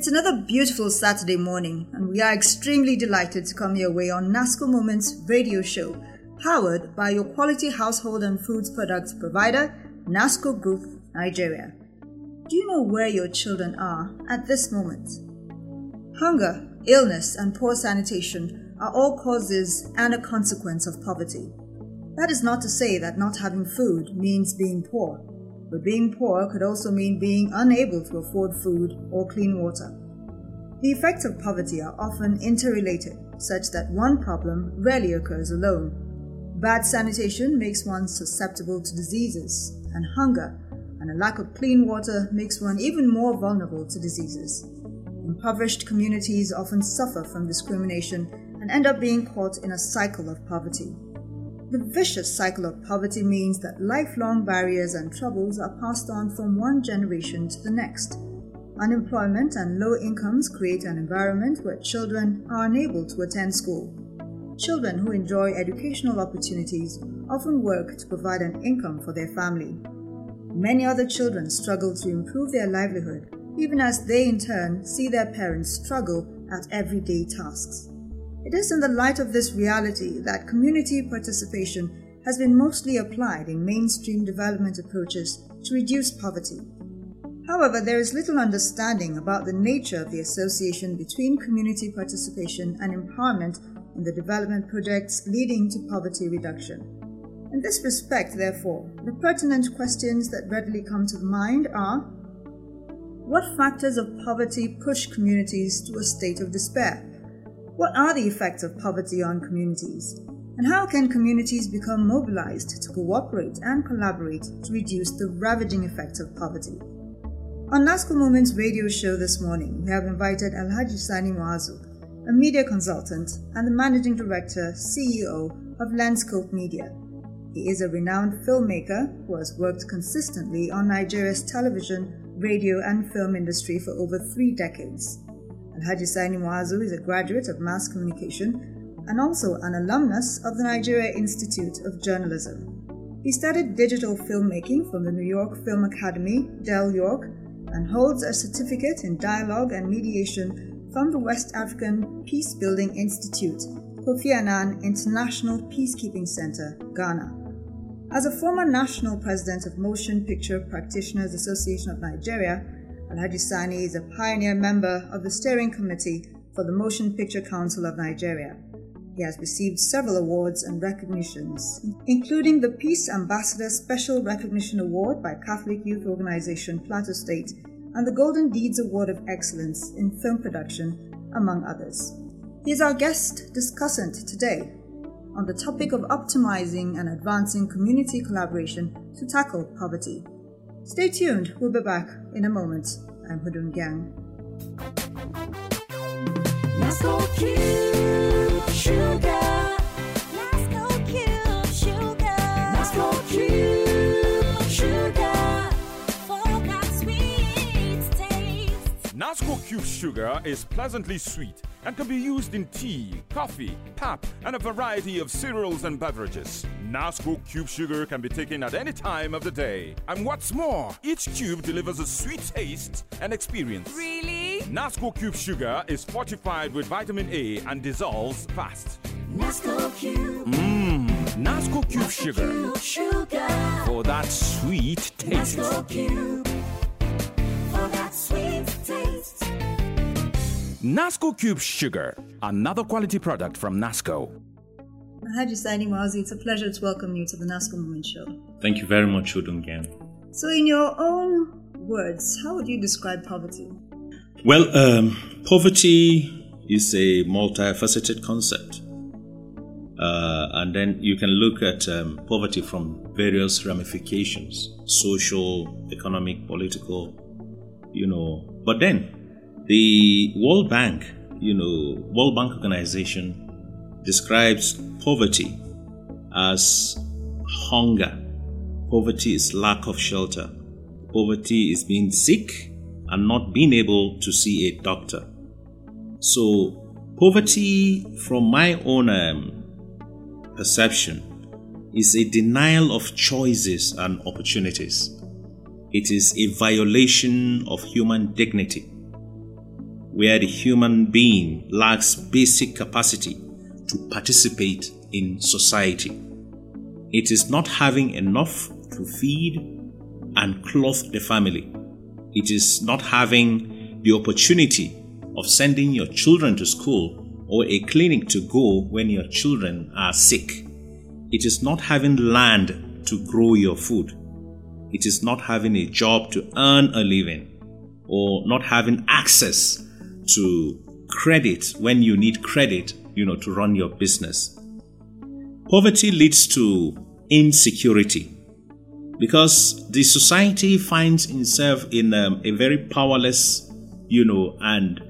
It's another beautiful Saturday morning, and we are extremely delighted to come your way on NASCO Moments radio show, powered by your quality household and foods products provider, NASCO Group Nigeria. Do you know where your children are at this moment? Hunger, illness, and poor sanitation are all causes and a consequence of poverty. That is not to say that not having food means being poor but being poor could also mean being unable to afford food or clean water. The effects of poverty are often interrelated, such that one problem rarely occurs alone. Bad sanitation makes one susceptible to diseases, and hunger and a lack of clean water makes one even more vulnerable to diseases. Impoverished communities often suffer from discrimination and end up being caught in a cycle of poverty. The vicious cycle of poverty means that lifelong barriers and troubles are passed on from one generation to the next. Unemployment and low incomes create an environment where children are unable to attend school. Children who enjoy educational opportunities often work to provide an income for their family. Many other children struggle to improve their livelihood, even as they in turn see their parents struggle at everyday tasks. It is in the light of this reality that community participation has been mostly applied in mainstream development approaches to reduce poverty. However, there is little understanding about the nature of the association between community participation and empowerment in the development projects leading to poverty reduction. In this respect, therefore, the pertinent questions that readily come to mind are What factors of poverty push communities to a state of despair? What are the effects of poverty on communities? And how can communities become mobilized to cooperate and collaborate to reduce the ravaging effects of poverty? On NASCO Moments radio show this morning, we have invited Alhaji Sani Muazu, a media consultant and the managing director, CEO of Lenscope Media. He is a renowned filmmaker who has worked consistently on Nigeria's television, radio, and film industry for over three decades. Alhaji Sani Muazu is a graduate of mass communication and also an alumnus of the Nigeria Institute of Journalism. He studied digital filmmaking from the New York Film Academy, Del York, and holds a certificate in dialogue and mediation from the West African Peacebuilding Institute, Kofi Annan International Peacekeeping Center, Ghana. As a former national president of Motion Picture Practitioners Association of Nigeria, Alhaji Sani is a pioneer member of the steering committee for the Motion Picture Council of Nigeria. He has received several awards and recognitions, including the Peace Ambassador Special Recognition Award by Catholic Youth Organization Plateau State and the Golden Deeds Award of Excellence in Film Production, among others. He is our guest discussant today on the topic of optimizing and advancing community collaboration to tackle poverty. Stay tuned, we'll be back in a moment. I'm Hudun Gyang. Let's go cube sugar. Taste. Nasco Cube Sugar is pleasantly sweet and can be used in tea, coffee, pap, and a variety of cereals and beverages. Nasco Cube Sugar can be taken at any time of the day. And what's more, each cube delivers a sweet taste and experience. Really? Nasco Cube Sugar is fortified with vitamin A and dissolves fast. Let's cube. Mmm, Nasco Cube Sugar Cube sugar. for that sweet taste. go cube. Nasco Cube Sugar, another quality product from Nasco. Alhaji Sani Muazu, it's a pleasure to welcome you to the NASCO Moment Show. Thank you very much, Odungan. So, in your own words, how would you describe poverty? Well, um, poverty is a multifaceted concept. Uh, and then you can look at um, poverty from various ramifications social, economic, political, you know. But then the World Bank, you know, World Bank Organization describes poverty as hunger. Poverty is lack of shelter. Poverty is being sick and not being able to see a doctor. So, poverty, from my own um, perception, is a denial of choices and opportunities. It is a violation of human dignity. Where the human being lacks basic capacity to participate in society. It is not having enough to feed and clothe the family. It is not having the opportunity of sending your children to school or a clinic to go when your children are sick. It is not having land to grow your food. It is not having a job to earn a living or not having access to credit when you need credit, you know, to run your business. Poverty leads to insecurity because the society finds itself in um, a very powerless, you know, and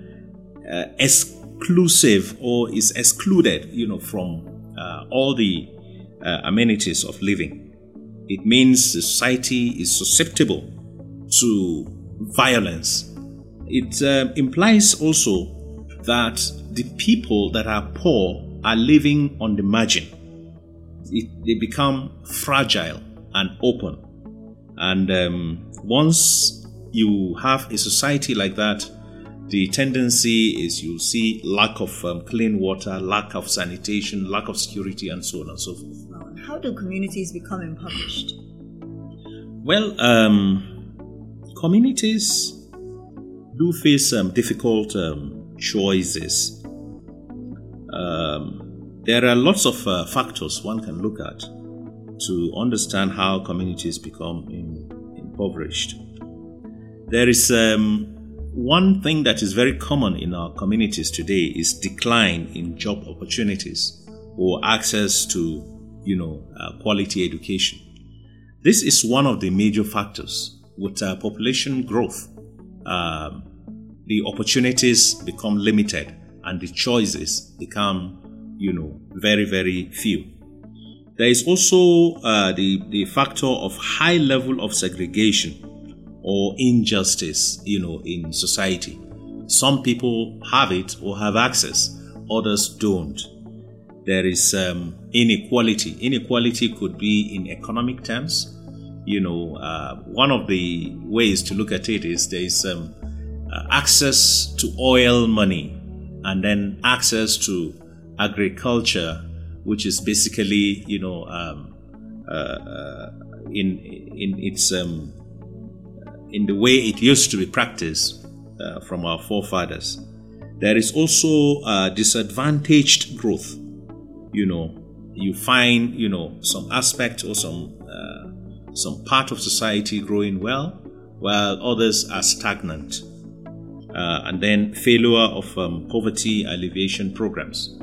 uh, exclusive or is excluded, you know, from uh, all the uh, amenities of living. It means society is susceptible to violence. It uh, implies also that the people that are poor are living on the margin. It, they become fragile and open. And um, once you have a society like that, the tendency is you'll see lack of um, clean water, lack of sanitation, lack of security, and so on and so forth. How do communities become impoverished? Well, um, communities do face some difficult um, choices. Um, there are lots of uh, factors one can look at to understand how communities become in, impoverished. There is um, one thing that is very common in our communities today is decline in job opportunities or access to, you know, uh, quality education. This is one of the major factors with uh, population growth. Um, the opportunities become limited and the choices become, you know, very, very few. There is also uh, the, the factor of high level of segregation or injustice, you know, in society. Some people have it or have access, others don't. There is um, inequality. Inequality could be in economic terms. You know, uh, one of the ways to look at it is there is um, uh, access to oil money and then access to agriculture, which is basically, you know, um, uh, uh in in its um, in the way it used to be practiced uh, from our forefathers. There is also uh, disadvantaged growth. You know, you find you know some aspect or some uh, some part of society growing well, while others are stagnant. Uh, and then failure of um, poverty alleviation programs.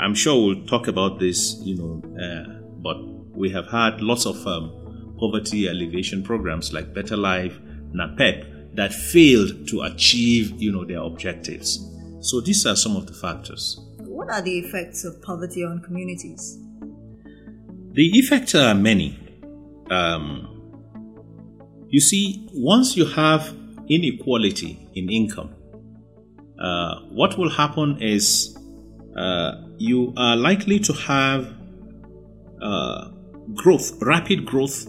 I'm sure we'll talk about this, you know, uh, but we have had lots of um, poverty alleviation programs like Better Life, NAPEP that failed to achieve, you know, their objectives. So these are some of the factors. What are the effects of poverty on communities? The effects are many. Um, you see, once you have inequality in income, uh, what will happen is uh, you are likely to have uh, growth, rapid growth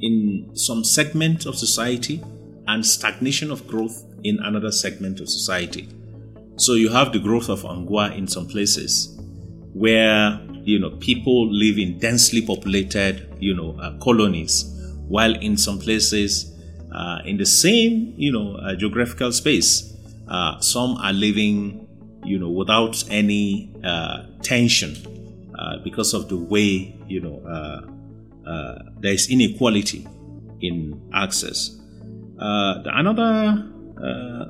in some segment of society and stagnation of growth in another segment of society. So you have the growth of Angwa in some places where you know people live in densely populated you know uh, colonies, while in some places uh, in the same you know uh, geographical space, uh, some are living you know without any uh, tension uh, because of the way you know there is inequality in access. Uh, the another uh,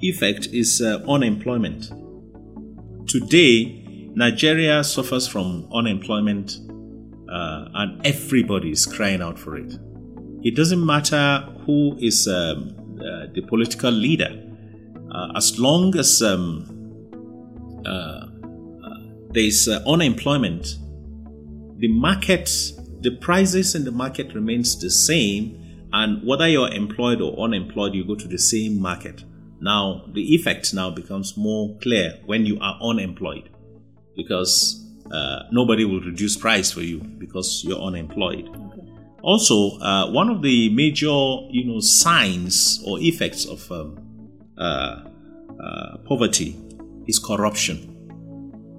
effect is uh, unemployment. Today, Nigeria suffers from unemployment, uh, and everybody is crying out for it. It doesn't matter who is um, uh, the political leader, uh, as long as um, there is unemployment, the market, the prices in the market remains the same and whether you're employed or unemployed, you go to the same market. Now, the effect now becomes more clear when you are unemployed because uh, nobody will reduce price for you because you're unemployed. Okay. Also, uh, one of the major, you know, signs or effects of um, uh, uh poverty is corruption.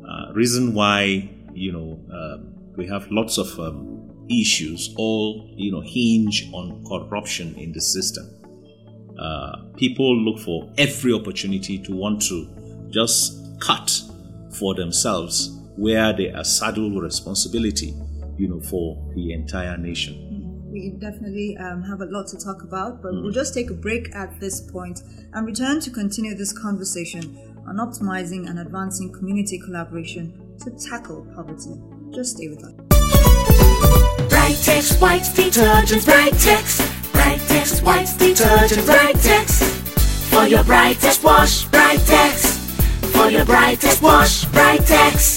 Uh, reason why you know uh, we have lots of um, issues, all you know hinge on corruption in the system. Uh, people look for every opportunity to want to just cut for themselves where they are saddled with responsibility, you know, for the entire nation. We definitely um, have a lot to talk about, but we'll just take a break at this point and return to continue this conversation on optimizing and advancing community collaboration to tackle poverty. Just stay with us. Brightex white detergent, Brightex. Brightex white detergent, Brightex. For your brightest wash, Brightex. For your brightest wash, Brightex.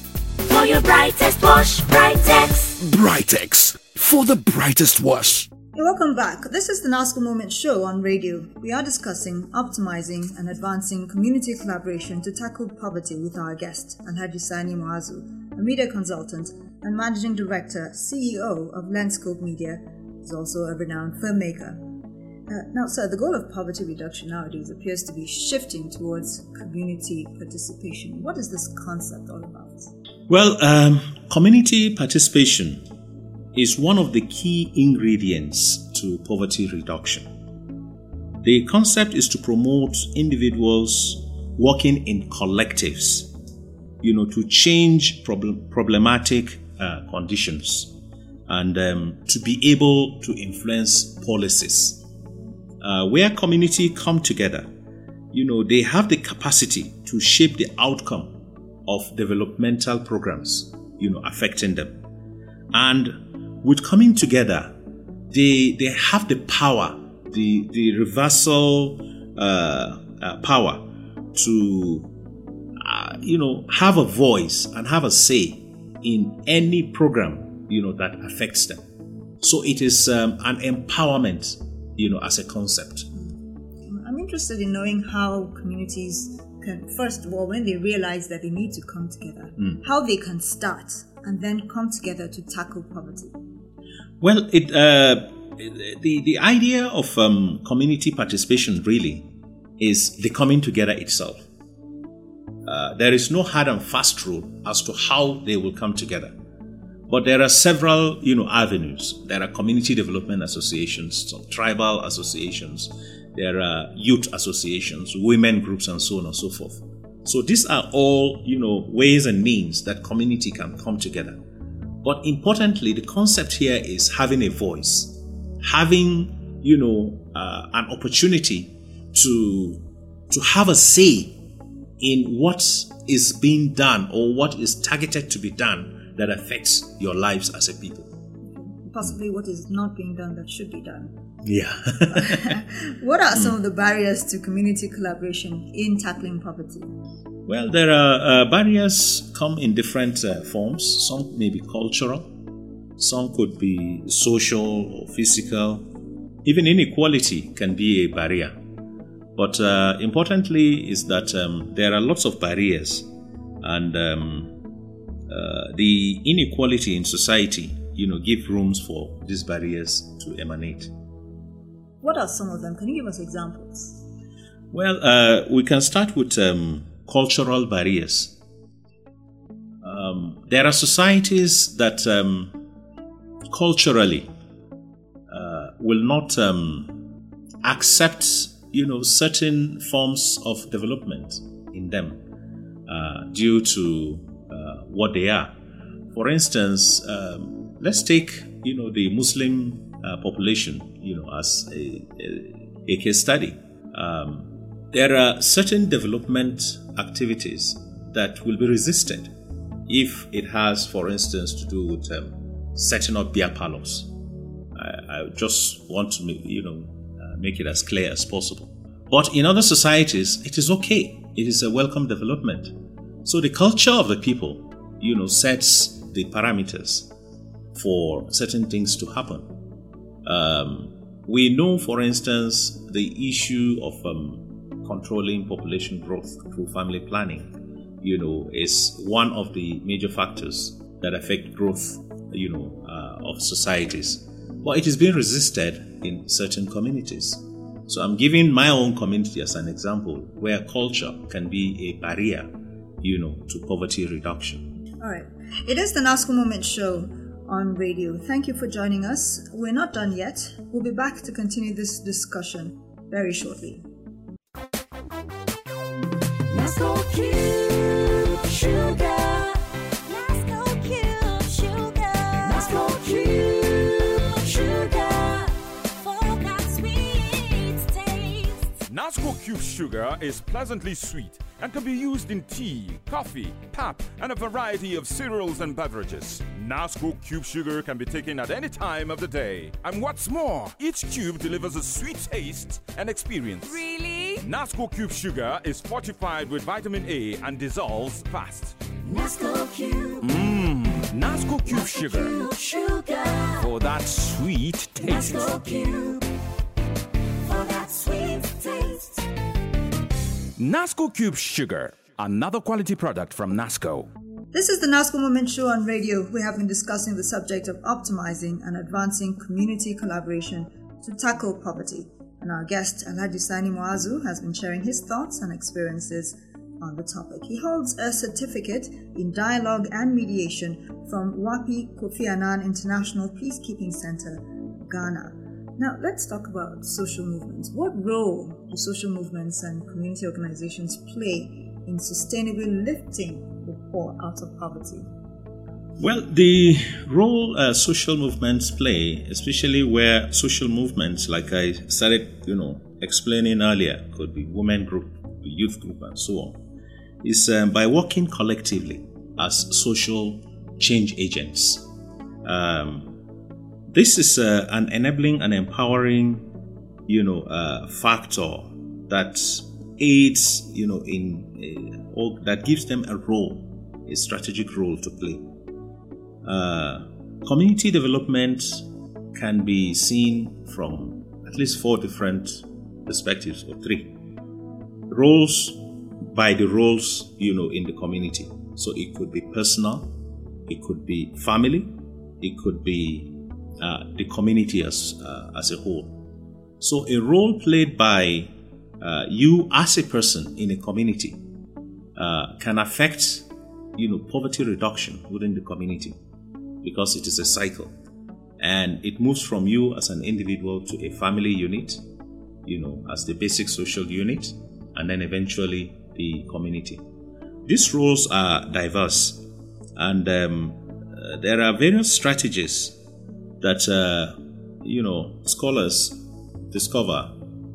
For your brightest wash, Brightex. Brightex for the brightest wash. Welcome back. This is the NASCO Moment show on radio. We are discussing optimizing and advancing community collaboration to tackle poverty with our guest, Alhaji Sani Muazu, a media consultant and managing director, CEO of Lenscope Media. He's also a renowned filmmaker. Uh, now, sir, the goal of poverty reduction nowadays appears to be shifting towards community participation. What is this concept all about? Well, um, community participation is one of the key ingredients to poverty reduction. The concept is to promote individuals working in collectives, you know, to change problem, problematic uh, conditions and um, to be able to influence policies. Uh, where community come together, you know, they have the capacity to shape the outcome of developmental programs, you know, affecting them. And with coming together, they they have the power, the the reversal uh, uh, power to, uh, you know, have a voice and have a say in any program, you know, that affects them. So it is um, an empowerment, you know, as a concept. I'm interested in knowing how communities can, first of all, when they realize that they need to come together, how they can start and then come together to tackle poverty. Well, it uh, the the idea of um, community participation really is the coming together itself. Uh, there is no hard and fast rule as to how they will come together, but there are several, you know, avenues. There are community development associations, some tribal associations, there are youth associations, women groups, and so on and so forth. So these are all, you know, ways and means that community can come together. But importantly, the concept here is having a voice, having, you know, uh, an opportunity to to have a say in what is being done or what is targeted to be done that affects your lives as a people. Possibly what is not being done that should be done. Yeah. What are some of the barriers to community collaboration in tackling poverty? well, there are uh, barriers come in different uh, forms. Some may be cultural, some could be social or physical. Even inequality can be a barrier. But uh, importantly, is that um, there are lots of barriers, and um, uh, the inequality in society, you know, give rooms for these barriers to emanate. What are some of them? Can you give us examples? Well, uh, we can start with um, cultural barriers. Um, there are societies that um, culturally uh, will not um, accept, you know, certain forms of development in them uh, due to uh, what they are. For instance, um, let's take, you know, the Muslim uh, population, you know, as a, a, a case study. Um, there are certain development activities that will be resisted if it has, for instance, to do with um, setting up beer parlors. I, I just want to, make, you know, uh, make it as clear as possible. But in other societies, it is okay it is a welcome development. So the culture of the people, you know, sets the parameters for certain things to happen. Um, we know, for instance, the issue of um, controlling population growth through family planning, you know, is one of the major factors that affect growth, you know, uh, of societies. But it is being resisted in certain communities. So I'm giving my own community as an example where culture can be a barrier, you know, to poverty reduction. All right. It is the NASCO Moment Show on radio. Thank you for joining us. We're not done yet. We'll be back to continue this discussion very shortly. Nasco Cube Sugar. Nasco Cube Sugar. Nasco Cube Sugar. For that sweet taste. Nasco Cube Sugar is pleasantly sweet and can be used in tea, coffee, pap, and a variety of cereals and beverages. Nasco Cube Sugar can be taken at any time of the day. And what's more, each cube delivers a sweet taste and experience. Really? Nasco Cube Sugar is fortified with vitamin A and dissolves fast. Nasco Cube. Mmm, Nasco Cube Sugar Cube Sugar. for that sweet taste. Nasco Cube. For that sweet taste. Nasco Cube Sugar, another quality product from Nasco. This is the NASCO Moment Show on radio. We have been discussing the subject of optimizing and advancing community collaboration to tackle poverty. And our guest, Alhaji Sani Muazu, has been sharing his thoughts and experiences on the topic. He holds a certificate in dialogue and mediation from WAPI Kofi Annan International Peacekeeping Center, Ghana. Now, let's talk about social movements. What role do social movements and community organizations play in sustainably lifting the poor out of poverty? Well, the role uh, social movements play, especially where social movements, like I started, you know, explaining earlier, could be women group, youth group, and so on, is um, by working collectively as social change agents. Um, this is uh, an enabling and empowering, you know, uh, factor that aids, you know, in or that gives them a role, a strategic role to play. Uh, community development can be seen from at least four different perspectives or three. Roles by the roles you know in the community. So it could be personal it could be family it could be uh, the community as uh, as a whole. So a role played by uh, you as a person in a community uh, can affect you know poverty reduction within the community because it is a cycle. And it moves from you as an individual to a family unit you know as the basic social unit and then eventually the community. These roles are diverse and um, uh, there are various strategies that uh, you know scholars discover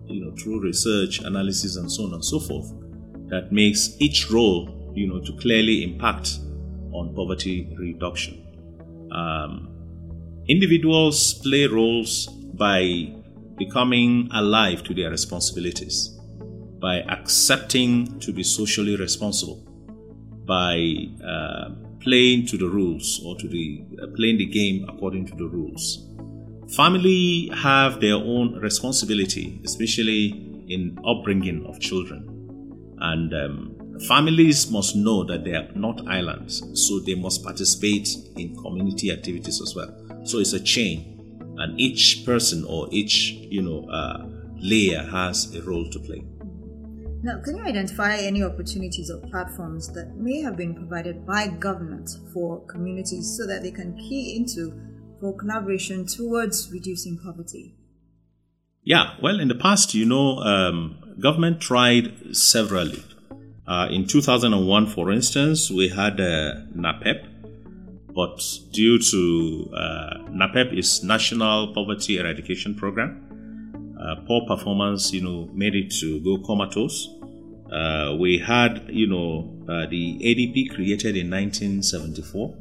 you know through research analysis and so on and so forth that makes each role you know to clearly impact on poverty reduction. Um, individuals play roles by becoming alive to their responsibilities by accepting to be socially responsible by uh, playing to the rules or to the uh, playing the game according to the rules. Family have their own responsibility especially in upbringing of children and um, families must know that they are not islands so they must participate in community activities as well so it's a chain and each person or each you know uh, layer has a role to play Now, can you identify any opportunities or platforms that may have been provided by government for communities so that they can key into for collaboration towards reducing poverty? Yeah, well, in the past, you know, um, government tried severally. Uh, in 2001, for instance, we had uh, NAPEP, but due to uh, NAPEP is National Poverty Eradication Program, uh, poor performance, you know, made it to go comatose. Uh, we had, you know, uh, the ADP created in 1974.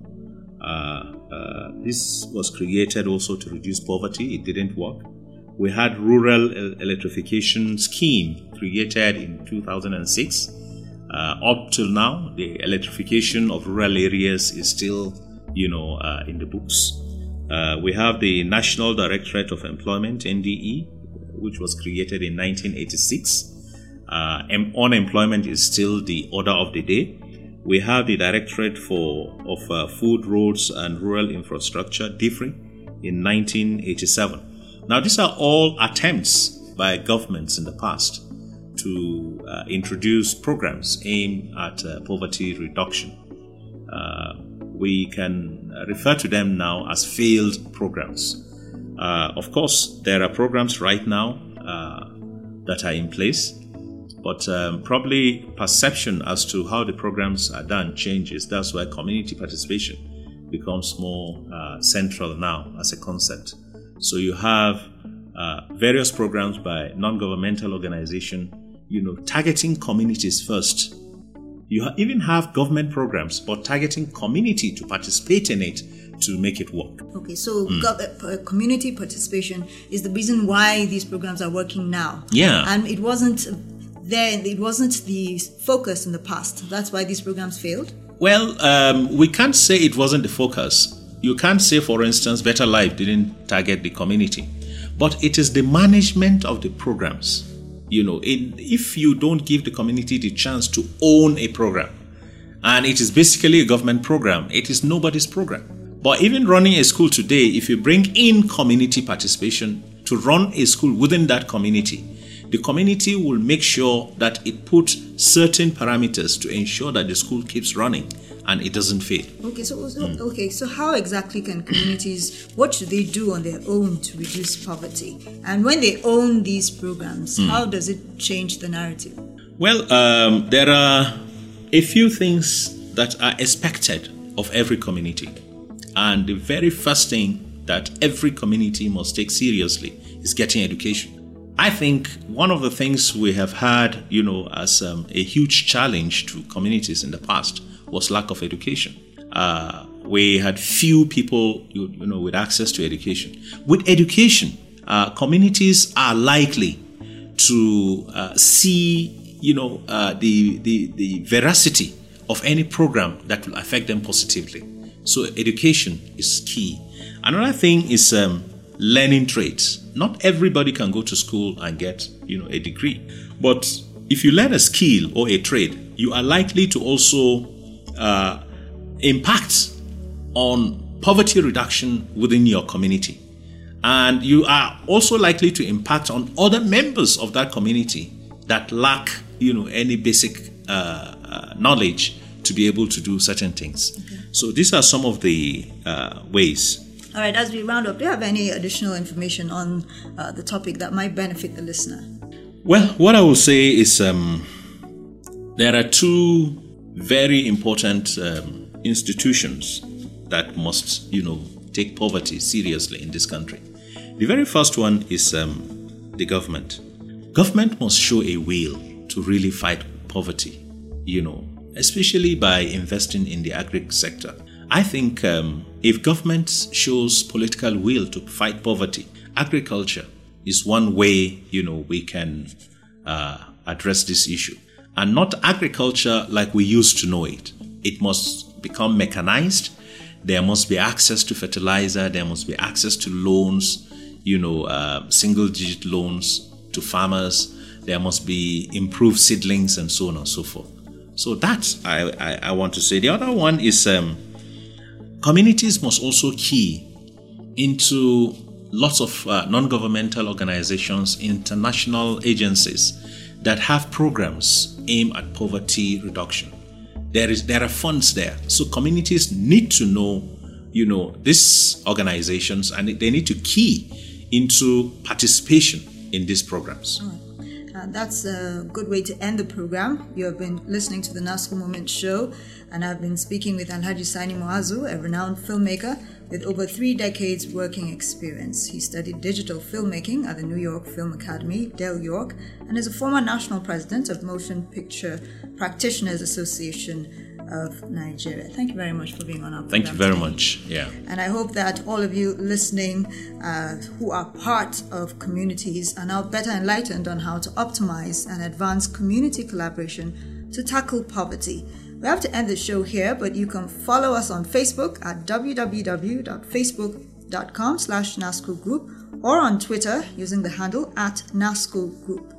Uh, uh, this was created also to reduce poverty. It didn't work. We had rural electrification scheme created in 2006. Uh, up till now, the electrification of rural areas is still, you know, uh, in the books. Uh, we have the National Directorate of Employment (NDE), which was created in 1986. Uh, unemployment is still the order of the day. We have the Directorate for of uh, Food, Roads, and Rural Infrastructure (DFRRI) in 1987. Now, these are all attempts by governments in the past to uh, introduce programs aimed at uh, poverty reduction. Uh, we can refer to them now as failed programs. Uh, of course, there are programs right now uh, that are in place, but um, probably perception as to how the programs are done changes. That's why community participation becomes more uh, central now as a concept. So you have uh, various programs by non-governmental organization, you know, targeting communities first. You ha- even have government programs, but targeting community to participate in it to make it work. Okay, so gov- uh, community participation is the reason why these programs are working now. Yeah. and it wasn't there. It wasn't the focus in the past. That's why these programs failed. Well, um, we can't say it wasn't the focus. You can't say, for instance, Better Life didn't target the community, but it is the management of the programs. You know, if you don't give the community the chance to own a program, and it is basically a government program, it is nobody's program. But even running a school today, if you bring in community participation to run a school within that community, the community will make sure that it puts certain parameters to ensure that the school keeps running and it doesn't fail. Okay, so, so okay, so how exactly can communities? What should they do on their own to reduce poverty? And when they own these programs, how does it change the narrative? Well, um, there are a few things that are expected of every community. And the very first thing that every community must take seriously is getting education. I think one of the things we have had, you know, as um, a huge challenge to communities in the past was lack of education. Uh, we had few people, you, you know, with access to education. With education, uh, communities are likely to uh, see, you know, uh, the, the the veracity of any program that will affect them positively. So education is key. Another thing is um, learning trades. Not everybody can go to school and get, you know, a degree. But if you learn a skill or a trade, you are likely to also uh, impact on poverty reduction within your community. And you are also likely to impact on other members of that community that lack, you know, any basic uh, uh, knowledge to be able to do certain things. So these are some of the uh, ways. All right, as we round up, do you have any additional information on uh, the topic that might benefit the listener? Well, what I will say is um, there are two very important um, institutions that must, you know, take poverty seriously in this country. The very first one is um, the government. Government must show a will to really fight poverty, you know, especially by investing in the agri sector. I think um, if government shows political will to fight poverty, agriculture is one way, you know, we can uh, address this issue. And not agriculture like we used to know it. It must become mechanized. There must be access to fertilizer. There must be access to loans, you know, uh, single digit loans to farmers. There must be improved seedlings and so on and so forth. So that I, I, I want to say. The other one is um, communities must also key into lots of uh, non-governmental organizations, international agencies that have programs aimed at poverty reduction. There is there are funds there, so communities need to know, you know, these organizations, and they need to key into participation in these programs. Uh, that's a good way to end the program. You have been listening to the NASCO Moment show, and I've been speaking with Alhaji Sani Muazu, a renowned filmmaker with over three decades working experience. He studied digital filmmaking at the New York Film Academy, Del York, and is a former national president of Motion Picture Practitioners Association of Nigeria. Thank you very much for being on our program. Thank you very today. much. Yeah. And I hope that all of you listening uh, who are part of communities are now better enlightened on how to optimize and advance community collaboration to tackle poverty. We have to end the show here, but you can follow us on Facebook at www.facebook.com slash NASCO Group or on Twitter using the handle at NASCO Group.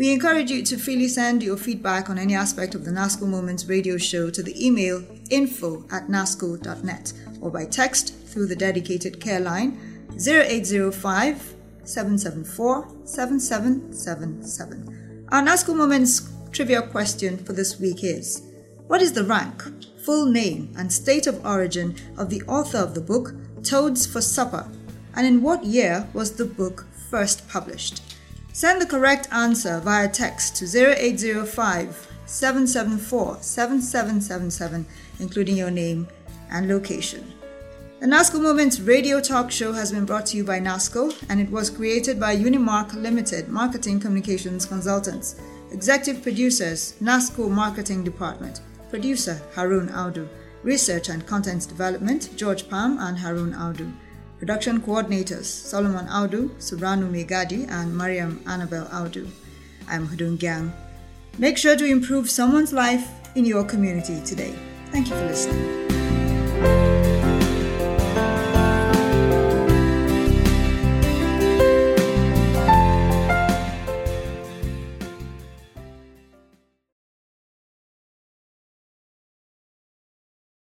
We encourage you to freely send your feedback on any aspect of the NASCO Moments radio show to the email info at nasco.net or by text through the dedicated care line 0805 774 7777. Our NASCO Moments trivia question for this week is What is the rank, full name, and state of origin of the author of the book Toads for Supper? And in what year was the book first published? Send the correct answer via text to 0805 774 7777, including your name and location. The NASCO Moments radio talk show has been brought to you by NASCO and it was created by Unimark Limited Marketing Communications Consultants. Executive producers NASCO Marketing Department. Producer Harun Audu. Research and Content Development George Palm and Harun Audu. Production coordinators Solomon Audu, Subranu Megadi, and Mariam Annabel Audu. I'm Hudun Gyang. Make sure to improve someone's life in your community today. Thank you for listening.